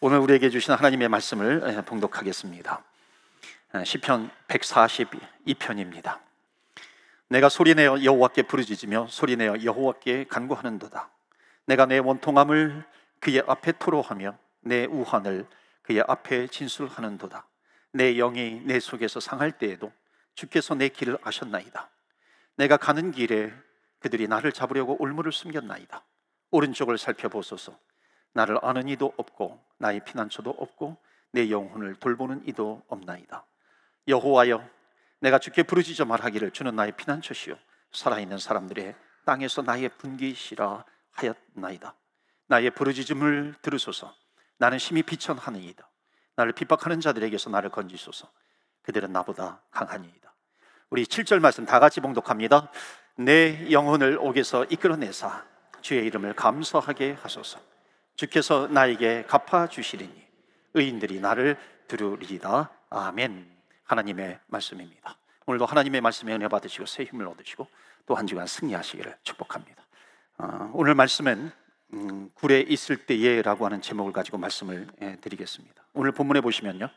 오늘 우리에게 주신 하나님의 말씀을 봉독하겠습니다. 시편 142편입니다. 내가 소리내어 여호와께 부르짖으며 소리내어 여호와께 간구하는도다. 내가 내 원통함을 그의 앞에 토로하며 내 우환을 그의 앞에 진술하는도다. 내 영이 내 속에서 상할 때에도 주께서 내 길을 아셨나이다. 내가 가는 길에 그들이 나를 잡으려고 올무를 숨겼나이다. 오른쪽을 살펴보소서. 나를 아는 이도 없고 나의 피난처도 없고 내 영혼을 돌보는 이도 없나이다. 여호와여, 내가 주께 부르짖어 말하기를 주는 나의 피난처시요 살아있는 사람들의 땅에서 나의 분기시라 하였나이다. 나의 부르짖음을 들으소서. 나는 심히 비천하느이다. 나를 핍박하는 자들에게서 나를 건지소서. 그들은 나보다 강하니이다. 우리 7절 말씀 다 같이 봉독합니다. 내 영혼을 옥에서 이끌어내사 주의 이름을 감사하게 하소서. 주께서 나에게 갚아 주시리니 의인들이 나를 들으리다. 아멘. 하나님의 말씀입니다. 오늘도 하나님의 말씀에 은혜 받으시고 새 힘을 얻으시고 또 한 주간 승리하시기를 축복합니다. 어, 오늘 말씀은 음, 굴에 있을 때에라고 하는 제목을 가지고 말씀을 예, 드리겠습니다. 오늘 본문에 보시면요.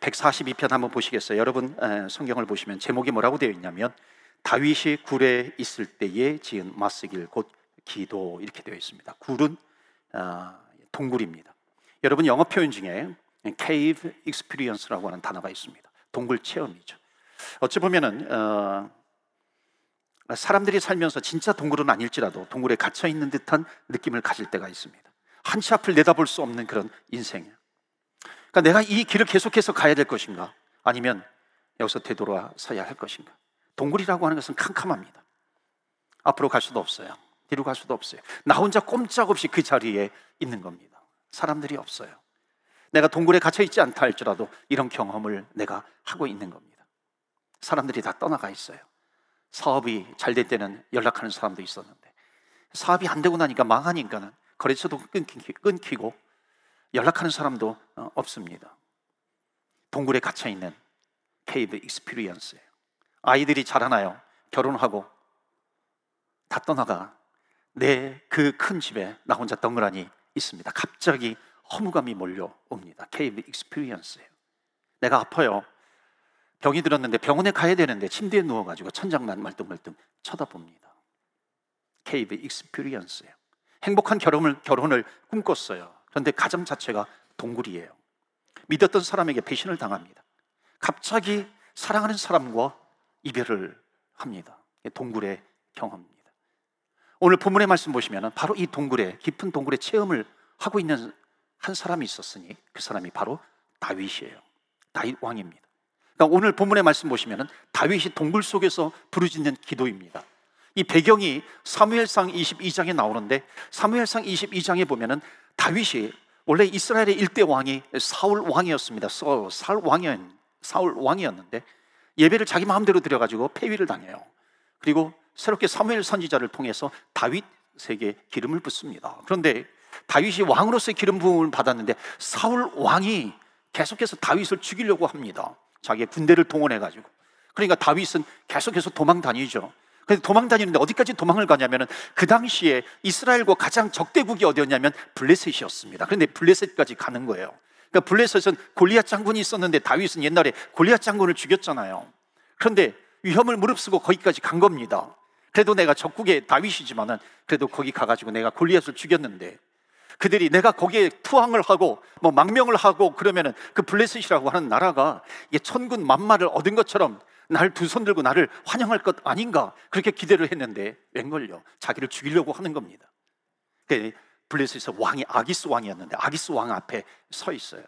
142편 한번 보시겠어요? 여러분 에, 성경을 보시면 제목이 뭐라고 되어 있냐면 다윗이 굴에 있을 때에 지은 마스길 곧 기도 이렇게 되어 있습니다. 굴은 어, 동굴입니다. 여러분 영어 표현 중에 cave experience라고 하는 단어가 있습니다. 동굴 체험이죠. 어찌 보면은 어, 사람들이 살면서 진짜 동굴은 아닐지라도 동굴에 갇혀 있는 듯한 느낌을 가질 때가 있습니다. 한치 앞을 내다볼 수 없는 그런 인생이에요. 그러니까 내가 이 길을 계속해서 가야 될 것인가? 아니면 여기서 되돌아서야 할 것인가? 동굴이라고 하는 것은 캄캄합니다. 앞으로 갈 수도 없어요. 뒤로 갈 수도 없어요. 나 혼자 꼼짝없이 그 자리에 있는 겁니다. 사람들이 없어요. 내가 동굴에 갇혀 있지 않다 할지라도 이런 경험을 내가 하고 있는 겁니다. 사람들이 다 떠나가 있어요. 사업이 잘 될 때는 연락하는 사람도 있었는데 사업이 안 되고 나니까 망하니까는 거래처도 끊기고 연락하는 사람도 어, 없습니다. 동굴에 갇혀 있는 cave experience예요. 아이들이 자라나요. 결혼하고 다 떠나가 내 그 큰 집에 나 혼자 덩그라니 있습니다. 갑자기 허무감이 몰려옵니다. cave experience예요. 내가 아파요. 병이 들었는데 병원에 가야 되는데 침대에 누워가지고 천장만 말똥말똥 쳐다봅니다. cave experience예요. 행복한 결혼을, 결혼을 꿈꿨어요. 그런데 가정 자체가 동굴이에요. 믿었던 사람에게 배신을 당합니다. 갑자기 사랑하는 사람과 이별을 합니다. 동굴의 경험. 오늘 본문의 말씀 보시면 바로 이 동굴에 깊은 동굴의 체험을 하고 있는 한 사람이 있었으니 그 사람이 바로 다윗이에요. 다윗 왕입니다. 그러니까 오늘 본문의 말씀 보시면 다윗이 동굴 속에서 부르짖는 기도입니다. 이 배경이 사무엘상 22장에 나오는데 사무엘상 22장에 보면은 다윗이 원래 이스라엘의 일대 왕이 사울 왕이었습니다. 사울 사울 왕이었는데 예배를 자기 마음대로 드려가지고 폐위를 당해요. 그리고 새롭게 사무엘 선지자를 통해서 다윗에게 기름을 붓습니다. 그런데 다윗이 왕으로서의 기름 부음을 받았는데 사울 왕이 계속해서 다윗을 죽이려고 합니다. 자기의 군대를 동원해 가지고. 그러니까 다윗은 계속해서 도망 다니죠. 근데 도망 다니는데 어디까지 도망을 가냐면은 그 당시에 이스라엘과 가장 적대국이 어디였냐면 블레셋이었습니다. 그런데 블레셋까지 가는 거예요. 그러니까 블레셋은 골리앗 장군이 있었는데 다윗은 옛날에 골리앗 장군을 죽였잖아요. 그런데 위험을 무릅쓰고 거기까지 간 겁니다. 그래도 내가 적국의 다윗이지만은 그래도 거기 가가지고 내가 골리앗을 죽였는데 그들이 내가 거기에 투항을 하고 뭐 망명을 하고 그러면은 그 블레셋이라고 하는 나라가 이게 천군 만마를 얻은 것처럼 날 두 손 들고 나를 환영할 것 아닌가 그렇게 기대를 했는데 웬걸요 자기를 죽이려고 하는 겁니다. 그 블레셋에서 왕이 아기스 왕이었는데 아기스 왕 앞에 서 있어요.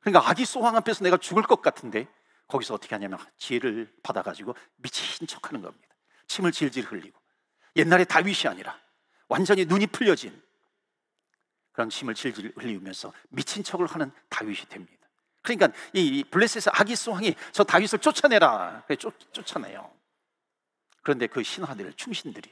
그러니까 아기스 왕 앞에서 내가 죽을 것 같은데 거기서 어떻게 하냐면 지혜를 받아가지고 미친 척하는 겁니다. 침을 질질 흘리고 옛날에 다윗이 아니라 완전히 눈이 풀려진 그런 침을 질질 흘리면서 미친 척을 하는 다윗이 됩니다. 그러니까 이 블레셋의 아기스 왕이 저 다윗을 쫓아내라. 쫓, 쫓아내요. 그런데 그 신하들, 충신들이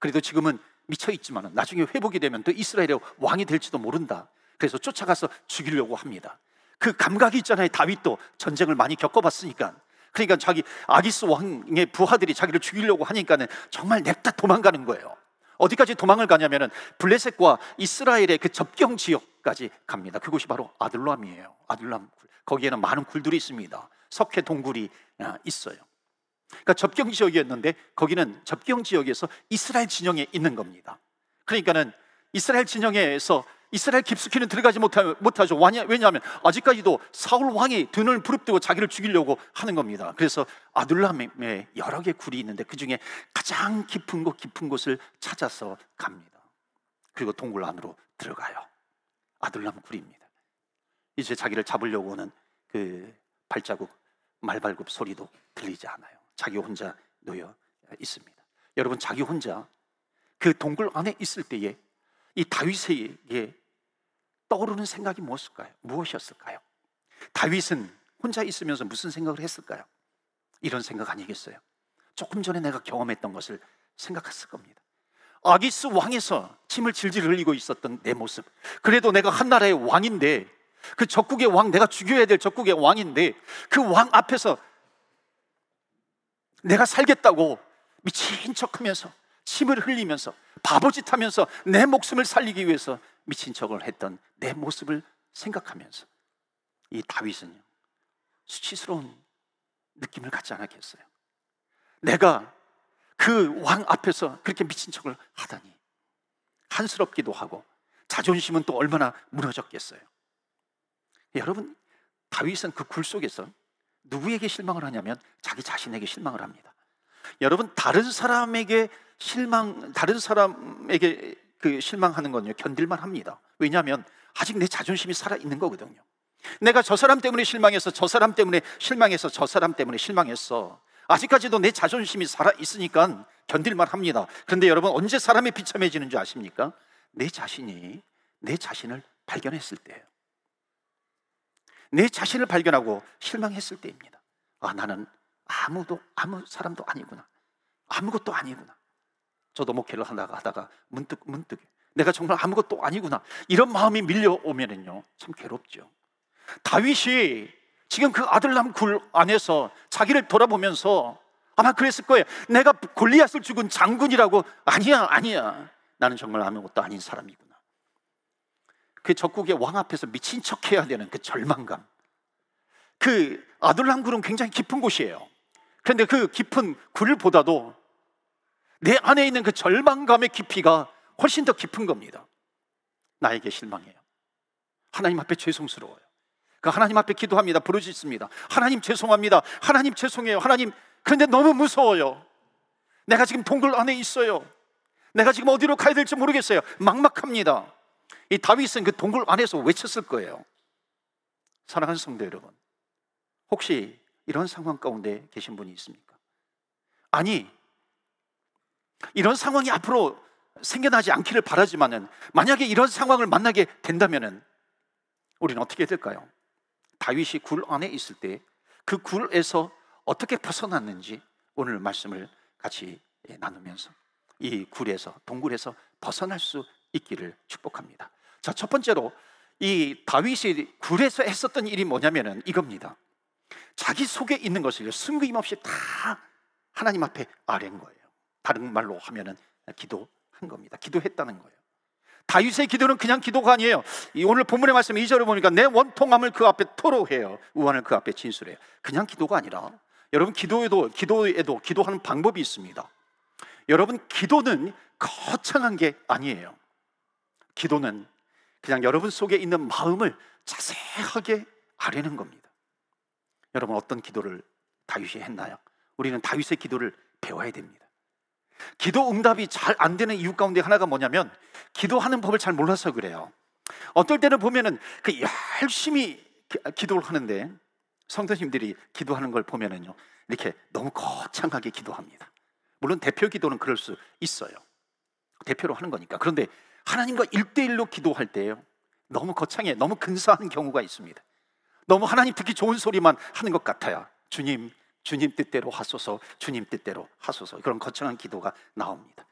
그래도 지금은 미쳐 있지만 나중에 회복이 되면 또 이스라엘의 왕이 될지도 모른다. 그래서 쫓아가서 죽이려고 합니다. 그 감각이 있잖아요. 다윗도 전쟁을 많이 겪어봤으니까 그러니까 자기 아기스 왕의 부하들이 자기를 죽이려고 하니까는 정말 냅다 도망가는 거예요. 어디까지 도망을 가냐면은 블레셋과 이스라엘의 그 접경 지역까지 갑니다. 그곳이 바로 아들람이에요. 아들람 굴. 거기에는 많은 굴들이 있습니다. 석회 동굴이 아, 있어요. 그러니까 접경 지역이었는데 거기는 접경 지역에서 이스라엘 진영에 있는 겁니다. 그러니까는 이스라엘 진영에서 이스라엘 깊숙이는 들어가지 못하, 못하죠. 왜냐하면 아직까지도 사울 왕이 등을 부릅뜨고 자기를 죽이려고 하는 겁니다. 그래서 아둘람에 여러 개 굴이 있는데 그 중에 가장 깊은 곳 깊은 곳을 찾아서 갑니다. 그리고 동굴 안으로 들어가요. 아둘람 굴입니다. 이제 자기를 잡으려고 오는 그 발자국, 말발굽 소리도 들리지 않아요. 자기 혼자 놓여 있습니다. 여러분 자기 혼자 그 동굴 안에 있을 때에 이 다윗에게 떠오르는 생각이 무엇일까요? 무엇이었을까요? 다윗은 혼자 있으면서 무슨 생각을 했을까요? 이런 생각 아니겠어요? 조금 전에 내가 경험했던 것을 생각했을 겁니다. 아기스 왕에서 침을 질질 흘리고 있었던 내 모습. 그래도 내가 한 나라의 왕인데 그 적국의 왕 내가 죽여야 될 적국의 왕인데 그 왕 앞에서 내가 살겠다고 미친 척하면서 침을 흘리면서 바보짓 하면서 내 목숨을 살리기 위해서 미친 척을 했던 내 모습을 생각하면서 이 다윗은요 수치스러운 느낌을 갖지 않았겠어요. 내가 그 왕 앞에서 그렇게 미친 척을 하다니 한스럽기도 하고 자존심은 또 얼마나 무너졌겠어요. 여러분 다윗은 그 굴 속에서 누구에게 실망을 하냐면 자기 자신에게 실망을 합니다. 여러분 다른 사람에게 실망 다른 사람에게 그 실망하는 건요 견딜만 합니다. 왜냐하면 아직 내 자존심이 살아 있는 거거든요. 내가 저 사람 때문에 실망해서 저 사람 때문에 실망해서 저 사람 때문에 실망했어. 아직까지도 내 자존심이 살아 있으니까 견딜만 합니다. 그런데 여러분 언제 사람이 비참해지는 줄 아십니까? 내 자신이 내 자신을 발견했을 때예요. 내 자신을 발견하고 실망했을 때입니다. 아, 나는 아무도, 아무 사람도 아니구나. 아무것도 아니구나. 저도 목회를 하다가 하다가 문득, 문득 내가 정말 아무것도 아니구나. 이런 마음이 밀려오면은요, 참 괴롭죠. 다윗이 지금 그 아들남 굴 안에서 자기를 돌아보면서 아마 그랬을 거예요. 내가 골리앗을 죽은 장군이라고 아니야, 아니야. 나는 정말 아무것도 아닌 사람이구나. 그 적국의 왕 앞에서 미친 척 해야 되는 그 절망감. 그 아둘람 굴은 굉장히 깊은 곳이에요. 그런데 그 깊은 굴보다도 내 안에 있는 그 절망감의 깊이가 훨씬 더 깊은 겁니다. 나에게 실망해요. 하나님 앞에 죄송스러워요. 그 하나님 앞에 기도합니다. 부르짖습니다. 하나님 죄송합니다. 하나님 죄송해요. 하나님 그런데 너무 무서워요. 내가 지금 동굴 안에 있어요. 내가 지금 어디로 가야 될지 모르겠어요. 막막합니다. 이 다윗은 그 동굴 안에서 외쳤을 거예요. 사랑하는 성도 여러분, 혹시 이런 상황 가운데 계신 분이 있습니까? 아니, 이런 상황이 앞으로 생겨나지 않기를 바라지만은 만약에 이런 상황을 만나게 된다면은 우리는 어떻게 될까요? 다윗이 굴 안에 있을 때 그 굴에서 어떻게 벗어났는지 오늘 말씀을 같이 나누면서 이 굴에서 동굴에서 벗어날 수 있기를 축복합니다. 자, 첫 번째로 이 다윗이 굴에서 했었던 일이 뭐냐면은 이겁니다. 자기 속에 있는 것을 숨김없이 다 하나님 앞에 아랜 거예요. 다른 말로 하면은 기도한 겁니다. 기도했다는 거예요. 다윗의 기도는 그냥 기도가 아니에요. 오늘 본문의 말씀 2절을 보니까 내 원통함을 그 앞에 토로해요. 우환을 그 앞에 진술해요. 그냥 기도가 아니라 여러분 기도에도 기도에도 기도하는 방법이 있습니다. 여러분 기도는 거창한 게 아니에요. 기도는 그냥 여러분 속에 있는 마음을 자세하게 아뢰는 겁니다. 여러분 어떤 기도를 다윗이 했나요? 우리는 다윗의 기도를 배워야 됩니다. 기도 응답이 잘 안 되는 이유 가운데 하나가 뭐냐면 기도하는 법을 잘 몰라서 그래요. 어떨 때는 보면은 그 열심히 기도를 하는데 성도님들이 기도하는 걸 보면은요 이렇게 너무 거창하게 기도합니다. 물론 대표 기도는 그럴 수 있어요. 대표로 하는 거니까. 그런데 하나님과 일대일로 기도할 때요. 너무 거창해, 너무 근사한 경우가 있습니다. 너무 하나님 듣기 좋은 소리만 하는 것 같아요. 주님, 주님 뜻대로 하소서, 주님 뜻대로 하소서. 그런 거창한 기도가 나옵니다.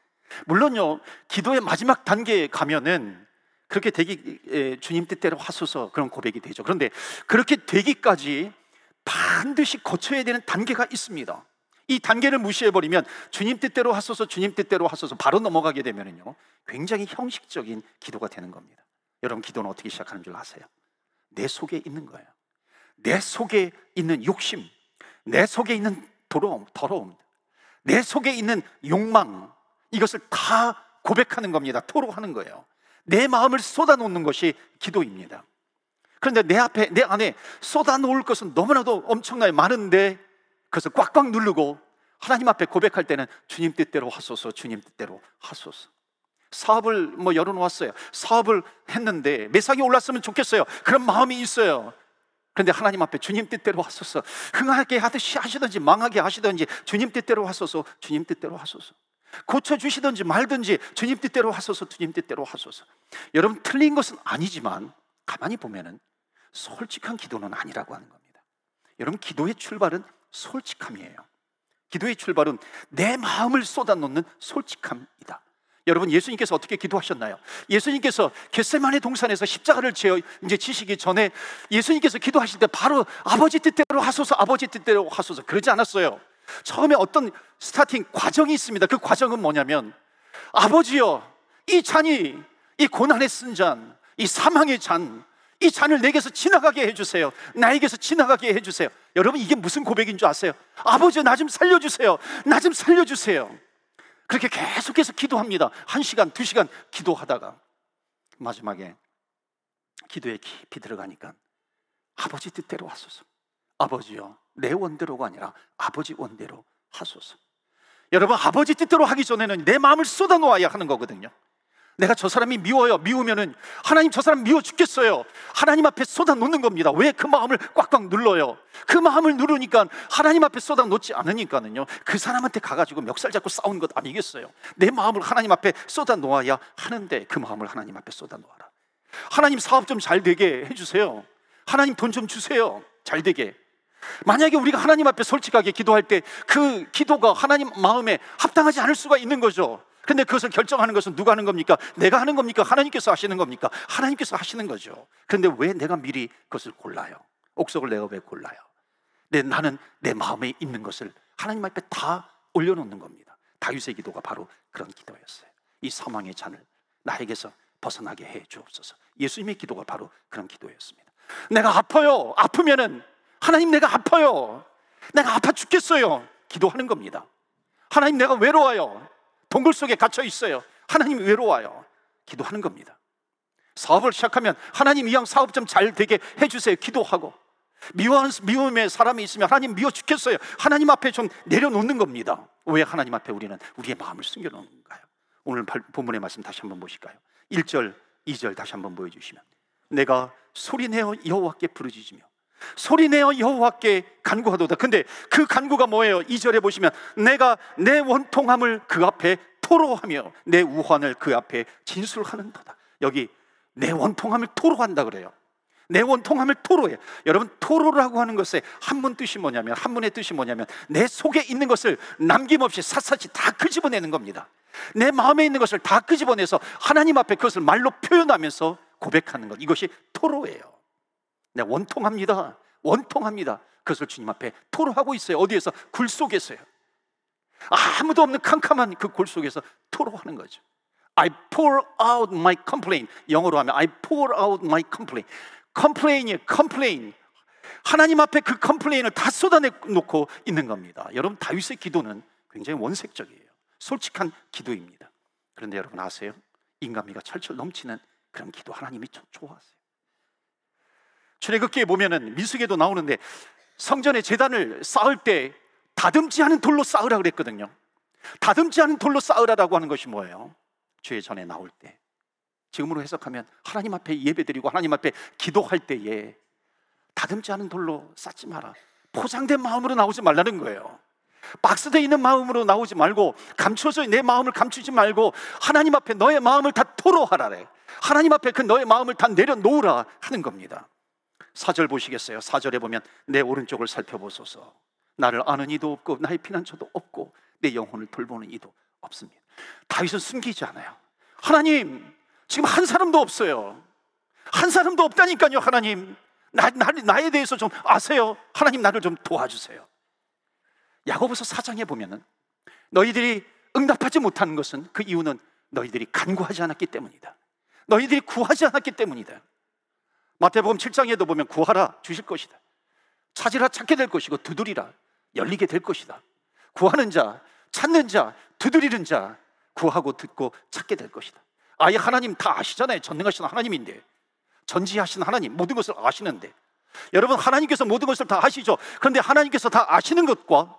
물론요, 기도의 마지막 단계에 가면은 그렇게 되기, 주님 뜻대로 하소서 그런 고백이 되죠. 그런데 그렇게 되기까지 반드시 거쳐야 되는 단계가 있습니다. 이 단계를 무시해버리면 주님 뜻대로 하소서, 주님 뜻대로 하소서 바로 넘어가게 되면요. 굉장히 형식적인 기도가 되는 겁니다. 여러분, 기도는 어떻게 시작하는 줄 아세요? 내 속에 있는 거예요. 내 속에 있는 욕심, 내 속에 있는 더러움, 더러움, 내 속에 있는 욕망, 이것을 다 고백하는 겁니다. 토로하는 거예요. 내 마음을 쏟아놓는 것이 기도입니다. 그런데 내 앞에, 내 안에 쏟아놓을 것은 너무나도 엄청나게 많은데 그것을 꽉꽉 누르고 하나님 앞에 고백할 때는 주님 뜻대로 하소서, 주님 뜻대로 하소서. 사업을 뭐 열어놓았어요. 사업을 했는데 매상이 올랐으면 좋겠어요. 그런 마음이 있어요. 그런데 하나님 앞에 주님 뜻대로 하소서. 흥하게 하듯이 하시든지 망하게 하시든지 주님 뜻대로 하소서. 주님 뜻대로 하소서. 고쳐 주시든지 말든지 주님 뜻대로 하소서. 주님 뜻대로 하소서. 여러분 틀린 것은 아니지만 가만히 보면은 솔직한 기도는 아니라고 하는 겁니다. 여러분 기도의 출발은 솔직함이에요. 기도의 출발은 내 마음을 쏟아놓는 솔직함이다. 여러분 예수님께서 어떻게 기도하셨나요? 예수님께서 겟세마네 동산에서 십자가를 지어 이제 지시기 전에 예수님께서 기도하실 때 바로 아버지 뜻대로 하소서 아버지 뜻대로 하소서 그러지 않았어요. 처음에 어떤 스타팅 과정이 있습니다. 그 과정은 뭐냐면 아버지여 이 잔이 이 고난의 쓴 잔, 이 사망의 잔, 이 잔을 내게서 지나가게 해주세요. 나에게서 지나가게 해주세요. 여러분 이게 무슨 고백인 줄 아세요? 아버지 나 좀 살려주세요. 나 좀 살려주세요. 그렇게 계속해서 기도합니다. 한 시간, 두 시간 기도하다가 마지막에 기도에 깊이 들어가니까 아버지 뜻대로 하소서. 아버지요, 내 원대로가 아니라 아버지 원대로 하소서. 여러분, 아버지 뜻대로 하기 전에는 내 마음을 쏟아 놓아야 하는 거거든요. 내가 저 사람이 미워요. 미우면은 하나님 저 사람 미워 죽겠어요. 하나님 앞에 쏟아 놓는 겁니다. 왜 그 마음을 꽉꽉 눌러요? 그 마음을 누르니까 하나님 앞에 쏟아 놓지 않으니까는요. 그 사람한테 가가지고 멱살 잡고 싸운 것 아니겠어요? 내 마음을 하나님 앞에 쏟아 놓아야 하는데 그 마음을 하나님 앞에 쏟아 놓아라. 하나님 사업 좀 잘 되게 해주세요. 하나님 돈 좀 주세요. 잘 되게. 만약에 우리가 하나님 앞에 솔직하게 기도할 때 그 기도가 하나님 마음에 합당하지 않을 수가 있는 거죠. 근데 그것을 결정하는 것은 누가 하는 겁니까? 내가 하는 겁니까? 하나님께서 하시는 겁니까? 하나님께서 하시는 거죠. 그런데 왜 내가 미리 그것을 골라요? 옥석을 내가 왜 골라요? 내, 나는 내 마음에 있는 것을 하나님 앞에 다 올려놓는 겁니다. 다윗의 기도가 바로 그런 기도였어요. 이 사망의 잔을 나에게서 벗어나게 해 주옵소서. 예수님의 기도가 바로 그런 기도였습니다. 내가 아파요. 아프면은 하나님 내가 아파요. 내가 아파 죽겠어요. 기도하는 겁니다. 하나님 내가 외로워요. 동굴 속에 갇혀 있어요. 하나님이 외로워요. 기도하는 겁니다. 사업을 시작하면 하나님 이왕 사업 좀 잘 되게 해주세요. 기도하고 미워하는 미움의 사람이 있으면 하나님 미워 죽겠어요. 하나님 앞에 좀 내려놓는 겁니다. 왜 하나님 앞에 우리는 우리의 마음을 숨겨놓는가요? 오늘 본문의 말씀 다시 한번 보실까요? 1절, 2절 다시 한번 보여주시면 내가 소리내어 여호와께 부르짖으며 소리내어 여호와께 간구하도다. 근데 그 간구가 뭐예요? 2절에 보시면 내가 내 원통함을 그 앞에 토로하며 내 우환을 그 앞에 진술하는도다. 여기 내 원통함을 토로한다 그래요. 내 원통함을 토로해. 여러분 토로라고 하는 것의 한문 뜻이 뭐냐면 한문의 뜻이 뭐냐면 내 속에 있는 것을 남김없이 샅샅이 다 끄집어내는 겁니다. 내 마음에 있는 것을 다 끄집어내서 하나님 앞에 그것을 말로 표현하면서 고백하는 것. 이것이 토로예요. 내 원통합니다. 원통합니다. 그것을 주님 앞에 토로하고 있어요. 어디에서? 굴 속에서요. 아무도 없는 캄캄한 그골 속에서 토로하는 거죠. I pour out my complaint. 영어로 하면 I pour out my complaint. complain이 complain. 하나님 앞에 그 컴플레인을 다 쏟아내놓고 있는 겁니다. 여러분 다윗의 기도는 굉장히 원색적이에요. 솔직한 기도입니다. 그런데 여러분 아세요? 인간미가 철철 넘치는 그런 기도 하나님이 좋아하세요. 출애굽기에 보면은 민수기에도 나오는데 성전의 재단을 쌓을 때 다듬지 않은 돌로 쌓으라 그랬거든요. 다듬지 않은 돌로 쌓으라라고 하는 것이 뭐예요? 죄 전에 나올 때. 지금으로 해석하면 하나님 앞에 예배드리고 하나님 앞에 기도할 때에 다듬지 않은 돌로 쌓지 마라. 포장된 마음으로 나오지 말라는 거예요. 박스되어 있는 마음으로 나오지 말고 감춰서 내 마음을 감추지 말고 하나님 앞에 너의 마음을 다 토로하라래. 하나님 앞에 그 너의 마음을 다 내려놓으라 하는 겁니다. 사절 보시겠어요? 사절에 보면 내 오른쪽을 살펴보소서. 나를 아는 이도 없고 나의 피난처도 없고 내 영혼을 돌보는 이도 없습니다. 다윗은 숨기지 않아요. 하나님, 지금 한 사람도 없어요. 한 사람도 없다니까요, 하나님. 나, 나, 나에 대해서 좀 아세요. 하나님 나를 좀 도와주세요. 야고보서 4장에 보면은 너희들이 응답하지 못하는 것은 그 이유는 너희들이 간구하지 않았기 때문이다. 너희들이 구하지 않았기 때문이다. 마태복음 7장에도 보면 구하라 주실 것이다. 찾으라 찾게 될 것이고 두드리라 열리게 될 것이다. 구하는 자, 찾는 자, 두드리는 자, 구하고 듣고 찾게 될 것이다. 아예 하나님 다 아시잖아요. 전능하신 하나님인데. 전지하신 하나님 모든 것을 아시는데. 여러분 하나님께서 모든 것을 다 아시죠. 그런데 하나님께서 다 아시는 것과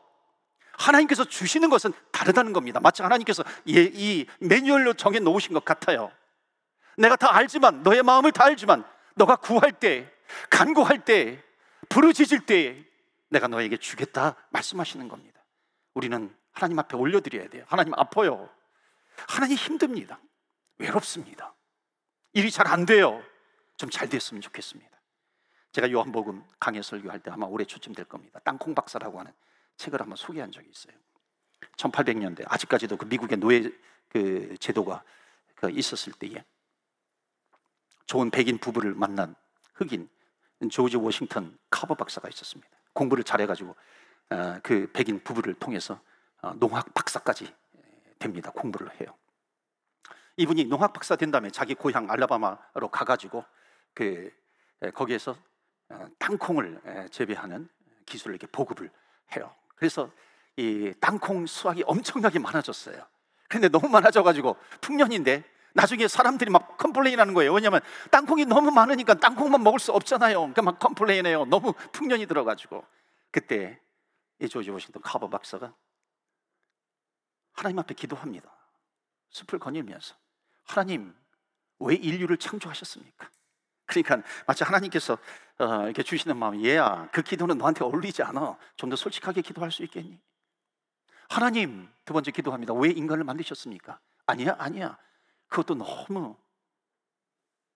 하나님께서 주시는 것은 다르다는 겁니다. 마치 하나님께서 이 매뉴얼로 정해 놓으신 것 같아요. 내가 다 알지만 너의 마음을 다 알지만 너가 구할 때, 간구할 때, 부르짖을 때 내가 너에게 주겠다 말씀하시는 겁니다. 우리는 하나님 앞에 올려드려야 돼요. 하나님 아파요. 하나님 힘듭니다. 외롭습니다. 일이 잘 안 돼요. 좀 잘 됐으면 좋겠습니다. 제가 요한복음 강해 설교할 때 아마 올해 초쯤 될 겁니다. 땅콩 박사라고 하는 책을 한번 소개한 적이 있어요. 1800년대 아직까지도 그 미국의 노예 그 제도가 그 있었을 때에 좋은 백인 부부를 만난 흑인 조지 워싱턴 카버 박사가 있었습니다. 공부를 잘해가지고 어, 그 백인 부부를 통해서 어, 농학 박사까지 됩니다. 공부를 해요. 이분이 농학 박사 된 다음에 자기 고향 알라바마로 가가지고 그 거기에서 어, 땅콩을 재배하는 기술을 이렇게 보급을 해요. 그래서 이 땅콩 수확이 엄청나게 많아졌어요. 근데 너무 많아져가지고 풍년인데 나중에 사람들이 막 complain 하는 거예요. 왜냐하면 땅콩이 너무 많으니까 땅콩만 먹을 수 없잖아요. 그러니까 막 complain 해요. 너무 풍년이 들어가지고. 그때 이 조지 워싱턴 카버 박사가 하나님 앞에 기도합니다. 숲을 거닐면서 하나님 왜 인류를 창조하셨습니까? 그러니까 마치 하나님께서 어, 이렇게 주시는 마음이 얘야 그 기도는 너한테 어울리지 않아. 좀 더 솔직하게 기도할 수 있겠니? 하나님 두 번째 기도합니다. 왜 인간을 만드셨습니까? 아니야 아니야. 그것도 너무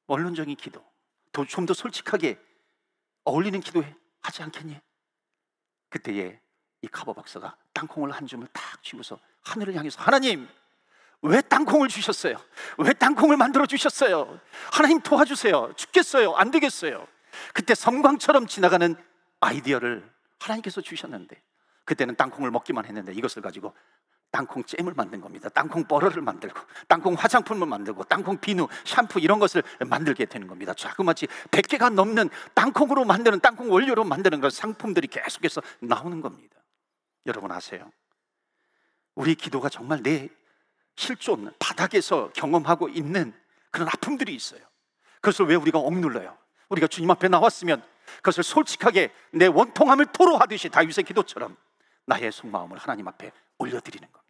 원론적인 기도. 좀 더 솔직하게 어울리는 기도 하지 않겠니? 그때에 이 카버 박사가 땅콩을 한 줌을 탁 쥐고서 하늘을 향해서 하나님 왜 땅콩을 주셨어요? 왜 땅콩을 만들어 주셨어요? 하나님 도와주세요. 죽겠어요. 안 되겠어요. 그때 섬광처럼 지나가는 아이디어를 하나님께서 주셨는데 그때는 땅콩을 먹기만 했는데 이것을 가지고 땅콩 잼을 만든 겁니다. 땅콩 버러를 만들고, 땅콩 화장품을 만들고, 땅콩 비누, 샴푸 이런 것을 만들게 되는 겁니다. 자그마치 100개가 넘는 땅콩으로 만드는 땅콩 원료로 만드는 그 상품들이 계속해서 나오는 겁니다. 여러분 아세요? 우리 기도가 정말 내 실존 바닥에서 경험하고 있는 그런 아픔들이 있어요. 그것을 왜 우리가 억눌러요? 우리가 주님 앞에 나왔으면 그것을 솔직하게 내 원통함을 토로하듯이 다윗의 기도처럼 나의 속마음을 하나님 앞에 올려드리는 겁니다.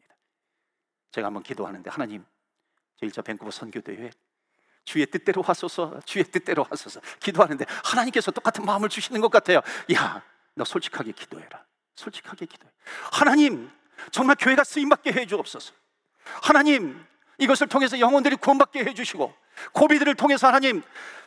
제가 한번 기도하는데 하나님 제1차 밴쿠버 선교대회 주의 뜻대로 하소서 주의 뜻대로 하소서 기도하는데 하나님께서 똑같은 마음을 주시는 것 같아요. 야, 너 솔직하게 기도해라. 솔직하게 기도해. 하나님 정말 교회가 쓰임 받게 해 주옵소서. 하나님 이것을 통해서 영혼들이 구원받게 해 주시고 고비들을 통해서 하나님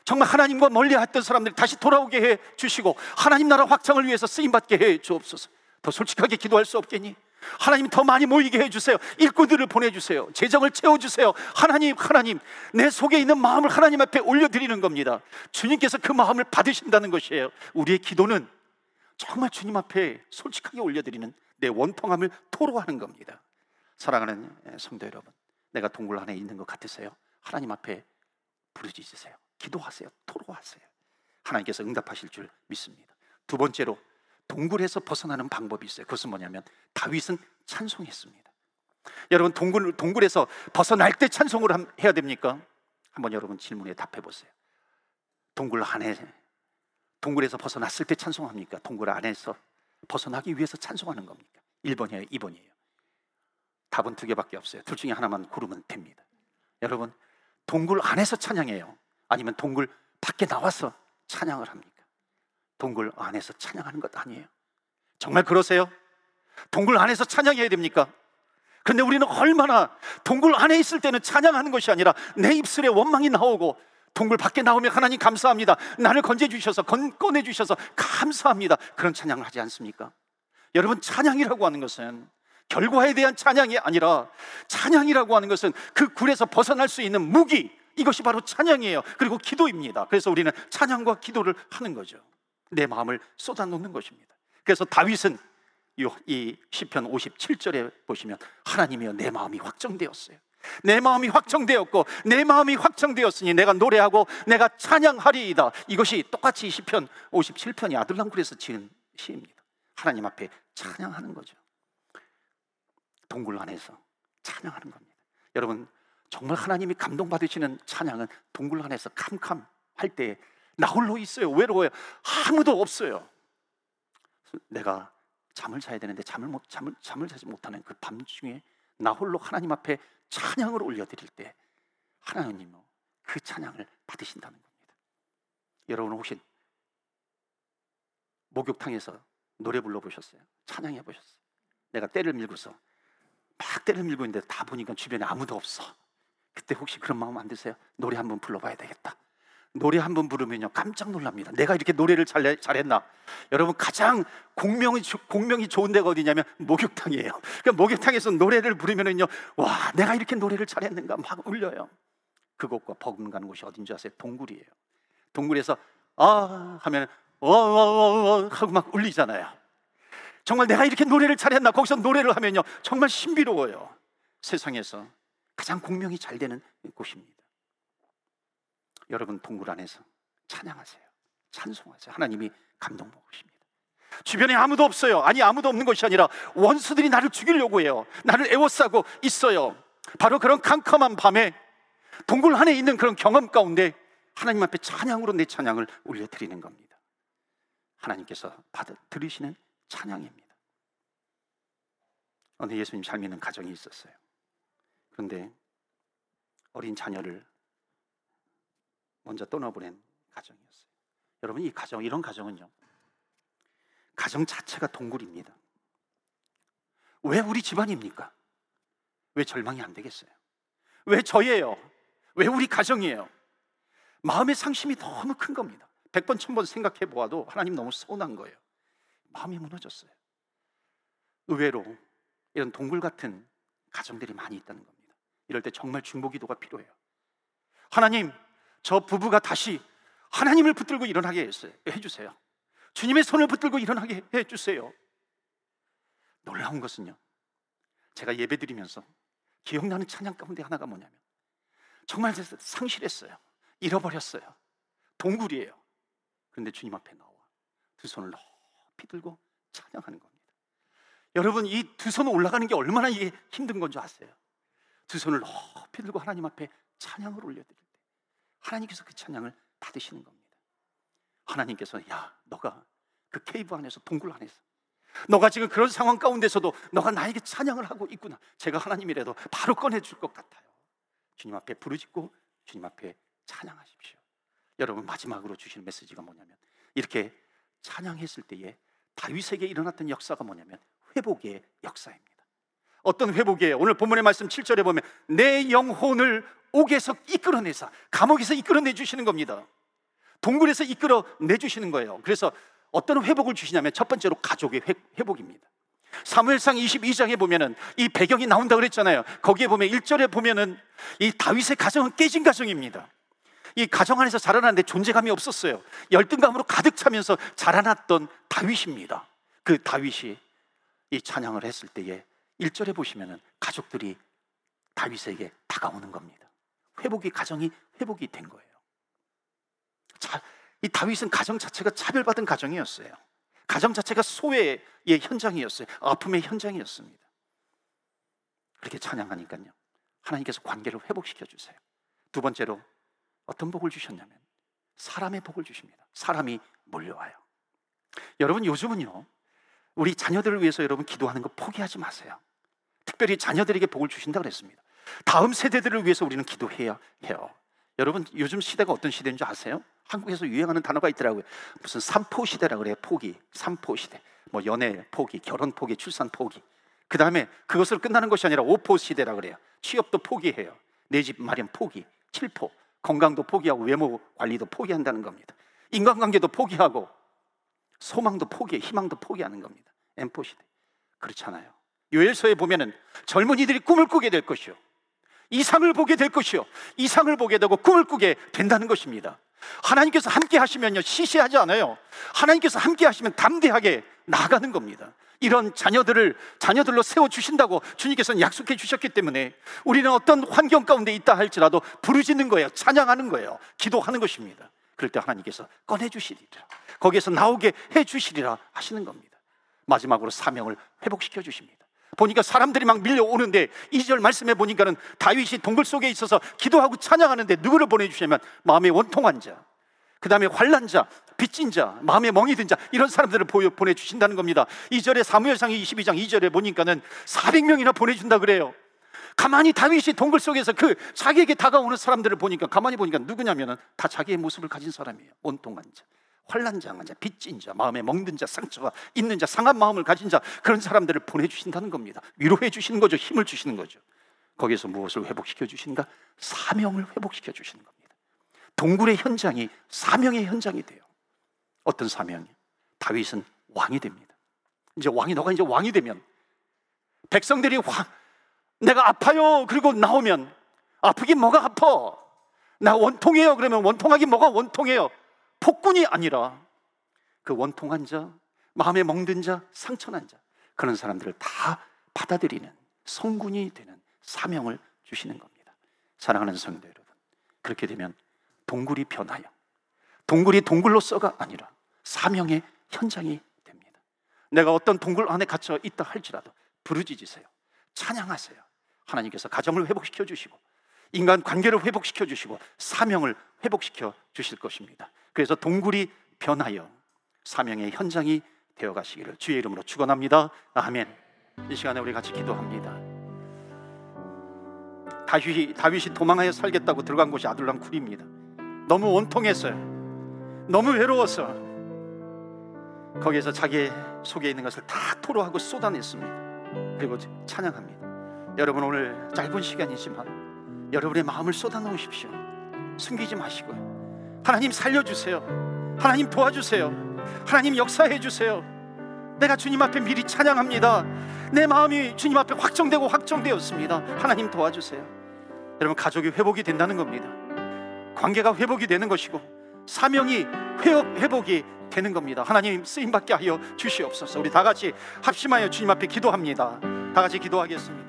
정말 하나님과 멀리 했던 사람들이 다시 돌아오게 해 주시고 하나님 나라 확장을 위해서 쓰임 받게 해 주옵소서. 더 솔직하게 기도할 수 없겠니? 하나님 더 많이 모이게 해주세요. 일꾼들을 보내주세요. 재정을 채워주세요. 하나님, 하나님, 내 속에 있는 마음을 하나님 앞에 올려드리는 겁니다. 주님께서 그 마음을 받으신다는 것이에요. 우리의 기도는 정말 주님 앞에 솔직하게 올려드리는 내 원통함을 토로하는 겁니다. 사랑하는 성도 여러분, 내가 동굴 안에 있는 것 같으세요? 하나님 앞에 부르짖으세요. 기도하세요. 토로하세요. 하나님께서 응답하실 줄 믿습니다. 두 번째로 동굴에서 벗어나는 방법이 있어요. 그것은 뭐냐면 다윗은 찬송했습니다. 여러분 동굴 동굴에서 벗어날 때 찬송을 해야 됩니까? 한번 여러분 질문에 답해 보세요. 동굴 안에 동굴에서 벗어났을 때 찬송합니까? 동굴 안에서 벗어나기 위해서 찬송하는 겁니까? 1번이에요, 2번이에요. 답은 두 개밖에 없어요. 둘 중에 하나만 고르면 됩니다. 여러분, 동굴 안에서 찬양해요. 아니면 동굴 밖에 나와서 찬양을 합니까? 동굴 안에서 찬양하는 것 아니에요. 정말 그러세요? 동굴 안에서 찬양해야 됩니까? 그런데 우리는 얼마나 동굴 안에 있을 때는 찬양하는 것이 아니라 내 입술에 원망이 나오고 동굴 밖에 나오면 하나님 감사합니다. 나를 건져 주셔서 꺼내 주셔서 감사합니다. 그런 찬양을 하지 않습니까? 여러분 찬양이라고 하는 것은 결과에 대한 찬양이 아니라 찬양이라고 하는 것은 그 굴에서 벗어날 수 있는 무기 이것이 바로 찬양이에요. 그리고 기도입니다. 그래서 우리는 찬양과 기도를 하는 거죠. 내 마음을 쏟아놓는 것입니다. 그래서 다윗은 이 시편 57절에 보시면 하나님이여 내 마음이 확정되었어요. 내 마음이 확정되었고 내 마음이 확정되었으니 내가 노래하고 내가 찬양하리이다. 이것이 똑같이 시편 57편이 아들랑굴에서 지은 시입니다. 하나님 앞에 찬양하는 거죠. 동굴 안에서 찬양하는 겁니다. 여러분 정말 하나님이 감동받으시는 찬양은 동굴 안에서 캄캄할 때 나 홀로 있어요. 외로워요. 아무도 없어요. 내가 잠을 자야 되는데 잠을 못 잠을 잠을 자지 못하는 그 밤중에 나 홀로 하나님 앞에 찬양을 올려드릴 때 하나님은 그 찬양을 받으신다는 겁니다. 여러분 혹시 목욕탕에서 노래 불러 보셨어요? 찬양해 보셨어요? 내가 때를 밀고서 막 때를 밀고 있는데 다 보니까 주변에 아무도 없어. 그때 혹시 그런 마음 안 드세요? 노래 한번 불러봐야 되겠다. 노래 한 번 부르면요 깜짝 놀랍니다. 내가 이렇게 노래를 잘, 잘했나? 여러분 가장 공명이 공명이 좋은 데가 어디냐면 목욕탕이에요. 그러니까 목욕탕에서 노래를 부르면은요 와 내가 이렇게 노래를 잘했는가 막 울려요. 그곳과 버금가는 곳이 어딘지 아세요? 동굴이에요. 동굴에서 아 하면 어어어 하고 막 울리잖아요. 정말 내가 이렇게 노래를 잘했나? 거기서 노래를 하면요 정말 신비로워요. 세상에서 가장 공명이 잘 되는 곳입니다. 여러분 동굴 안에서 찬양하세요. 찬송하세요. 하나님이 감동 먹으십니다. 주변에 아무도 없어요. 아니 아무도 없는 것이 아니라 원수들이 나를 죽이려고 해요. 나를 애워싸고 있어요. 바로 그런 캄캄한 밤에 동굴 안에 있는 그런 경험 가운데 하나님 앞에 찬양으로 내 찬양을 올려드리는 겁니다. 하나님께서 받아 들으시는 찬양입니다. 어느 예수님 잘 믿는 가정이 있었어요. 그런데 어린 자녀를 먼저 떠나보낸 가정이었어요. 여러분 이 가정 이런 가정은요. 가정 자체가 동굴입니다. 왜 우리 집안입니까? 왜 절망이 안 되겠어요? 왜 저예요? 왜 우리 가정이에요? 마음의 상심이 너무 큰 겁니다. 백 번, 천 번 생각해 보아도 하나님 너무 서운한 거예요. 마음이 무너졌어요. 의외로 이런 동굴 같은 가정들이 많이 있다는 겁니다. 이럴 때 정말 중보 기도가 필요해요. 하나님, 저 부부가 다시 하나님을 붙들고 일어나게. 해주세요. 주님의 손을 붙들고 일어나게 해주세요. 놀라운 것은요. 제가 예배 드리면서 기억나는 찬양 가운데 하나가 뭐냐면 정말 상실했어요. 잃어버렸어요. 동굴이에요. 그런데 주님 앞에 나와 두 손을 높이 들고 찬양하는 겁니다. 여러분 이 두 손 올라가는 게 얼마나 이게 힘든 건지 아세요? 두 손을 높이 들고 하나님 앞에 찬양을 올려드릴 하나님께서 그 찬양을 받으시는 겁니다. 하나님께서 야, 너가 그 케이브 안에서 동굴 안에서 너가 지금 그런 상황 가운데서도 너가 나에게 찬양을 하고 있구나. 제가 하나님이라도 바로 꺼내 줄 것 같아요. 주님 앞에 부르짖고 주님 앞에 찬양하십시오. 여러분 마지막으로 주시는 메시지가 뭐냐면 이렇게 찬양했을 때에 다윗에게 일어났던 역사가 뭐냐면 회복의 역사입니다. 어떤 회복이에요? 오늘 본문의 말씀 7절에 보면 내 영혼을 옥에서 이끌어내서 감옥에서 이끌어내 주시는 겁니다. 동굴에서 이끌어내 주시는 거예요. 그래서 어떤 회복을 주시냐면 첫 번째로 가족의 회복입니다. 사무엘상 22장에 보면은 이 배경이 나온다 그랬잖아요. 거기에 보면 1절에 보면은 이 다윗의 가정은 깨진 가정입니다. 이 가정 안에서 자라났는데 존재감이 없었어요. 열등감으로 가득 차면서 자라났던 다윗입니다. 그 다윗이 이 찬양을 했을 때에 1절에 보시면은 가족들이 다윗에게 다가오는 겁니다. 회복이 가정이 회복이 된 거예요. 자, 이 다윗은 가정 자체가 차별받은 가정이었어요. 가정 자체가 소외의 현장이었어요. 아픔의 현장이었습니다. 그렇게 찬양하니까요. 하나님께서 관계를 회복시켜 주세요. 두 번째로 어떤 복을 주셨냐면 사람의 복을 주십니다. 사람이 몰려와요. 여러분 요즘은요. 우리 자녀들을 위해서 여러분 기도하는 거 포기하지 마세요. 특별히 자녀들에게 복을 주신다 그랬습니다. 다음 세대들을 위해서 우리는 기도해야 해요. 여러분 요즘 시대가 어떤 시대인 줄 아세요? 한국에서 유행하는 단어가 있더라고요. 무슨 삼포 시대라 그래요. 포기, 삼포 시대. 뭐 연애 포기, 결혼 포기, 출산 포기. 그 다음에 그것으로 끝나는 것이 아니라 오포 시대라 그래요. 취업도 포기해요. 내 집 마련 포기, 칠포. 건강도 포기하고 외모 관리도 포기한다는 겁니다. 인간관계도 포기하고 소망도 포기해, 희망도 포기하는 겁니다. 엠포 시대. 그렇잖아요. 요엘서에 보면은 젊은이들이 꿈을 꾸게 될 것이요. 이상을 보게 될 것이요. 이상을 보게 되고 꿈을 꾸게 된다는 것입니다. 하나님께서 함께 하시면요. 시시하지 않아요. 하나님께서 함께 하시면 담대하게 나아가는 겁니다. 이런 자녀들을 자녀들로 세워 주신다고 주님께서는 약속해 주셨기 때문에 우리는 어떤 환경 가운데 있다 할지라도 부르짖는 거예요. 찬양하는 거예요. 기도하는 것입니다. 그럴 때 하나님께서 꺼내 주시리라. 거기에서 나오게 해 주시리라 하시는 겁니다. 마지막으로 사명을 회복시켜 주십니다. 보니까 사람들이 막 밀려오는데 2절 말씀해 보니까는 다윗이 동굴 속에 있어서 기도하고 찬양하는데 누구를 보내 주시냐면 마음에 원통한 자, 그 다음에 환란 자, 빚진 자, 마음에 멍이 든 자, 이런 사람들을 보내주신다는 겁니다. 2절에 사무엘상 22장 2절에 보니까는 400명이나 보내준다 그래요. 가만히 다윗이 동굴 속에서 그 자기에게 다가오는 사람들을 보니까 가만히 보니까 누구냐면은 다 자기의 모습을 가진 사람이에요. 원통한 자, 환란장한 자, 빚진 자, 마음에 멍든 자, 상처가 있는 자, 상한 마음을 가진 자 그런 사람들을 보내주신다는 겁니다. 위로해 주시는 거죠. 힘을 주시는 거죠. 거기서 무엇을 회복시켜 주신가? 사명을 회복시켜 주시는 겁니다. 동굴의 현장이 사명의 현장이 돼요. 어떤 사명이? 다윗은 왕이 됩니다. 이제 왕이 너가 이제 왕이 되면 백성들이 왕 내가 아파요. 그리고 나오면 아프긴 뭐가 아파? 나 원통해요. 그러면 원통하긴 뭐가 원통해요? 폭군이 아니라 그 원통한 자, 마음에 멍든 자, 상처난 자 그런 사람들을 다 받아들이는 성군이 되는 사명을 주시는 겁니다. 사랑하는 성도 여러분, 그렇게 되면 동굴이 변하여 동굴이 동굴로서가 아니라 사명의 현장이 됩니다. 내가 어떤 동굴 안에 갇혀 있다 할지라도 부르짖으세요. 찬양하세요. 하나님께서 가정을 회복시켜 주시고 인간 관계를 회복시켜 주시고 사명을 회복시켜 주실 것입니다. 그래서 동굴이 변하여 사명의 현장이 되어 가시기를 주의 이름으로 축원합니다. 아멘. 이 시간에 우리 같이 기도합니다. 다윗이 다윗이 도망하여 살겠다고 들어간 곳이 아둘람 굴입니다. 너무 원통했어요. 너무 외로워서 거기에서 자기 속에 있는 것을 다 토로하고 쏟아냈습니다. 그리고 찬양합니다. 여러분 오늘 짧은 시간이지만 여러분의 마음을 쏟아놓으십시오. 숨기지 마시고요. 하나님 살려주세요. 하나님 도와주세요. 하나님 역사해 주세요. 내가 주님 앞에 미리 찬양합니다. 내 마음이 주님 앞에 확정되고 확정되었습니다. 하나님 도와주세요. 여러분 가족이 회복이 된다는 겁니다. 관계가 회복이 되는 것이고 사명이 회복, 회복이 되는 겁니다. 하나님 쓰임 받게 하여 주시옵소서. 우리 다 같이 합심하여 주님 앞에 기도합니다. 다 같이 기도하겠습니다.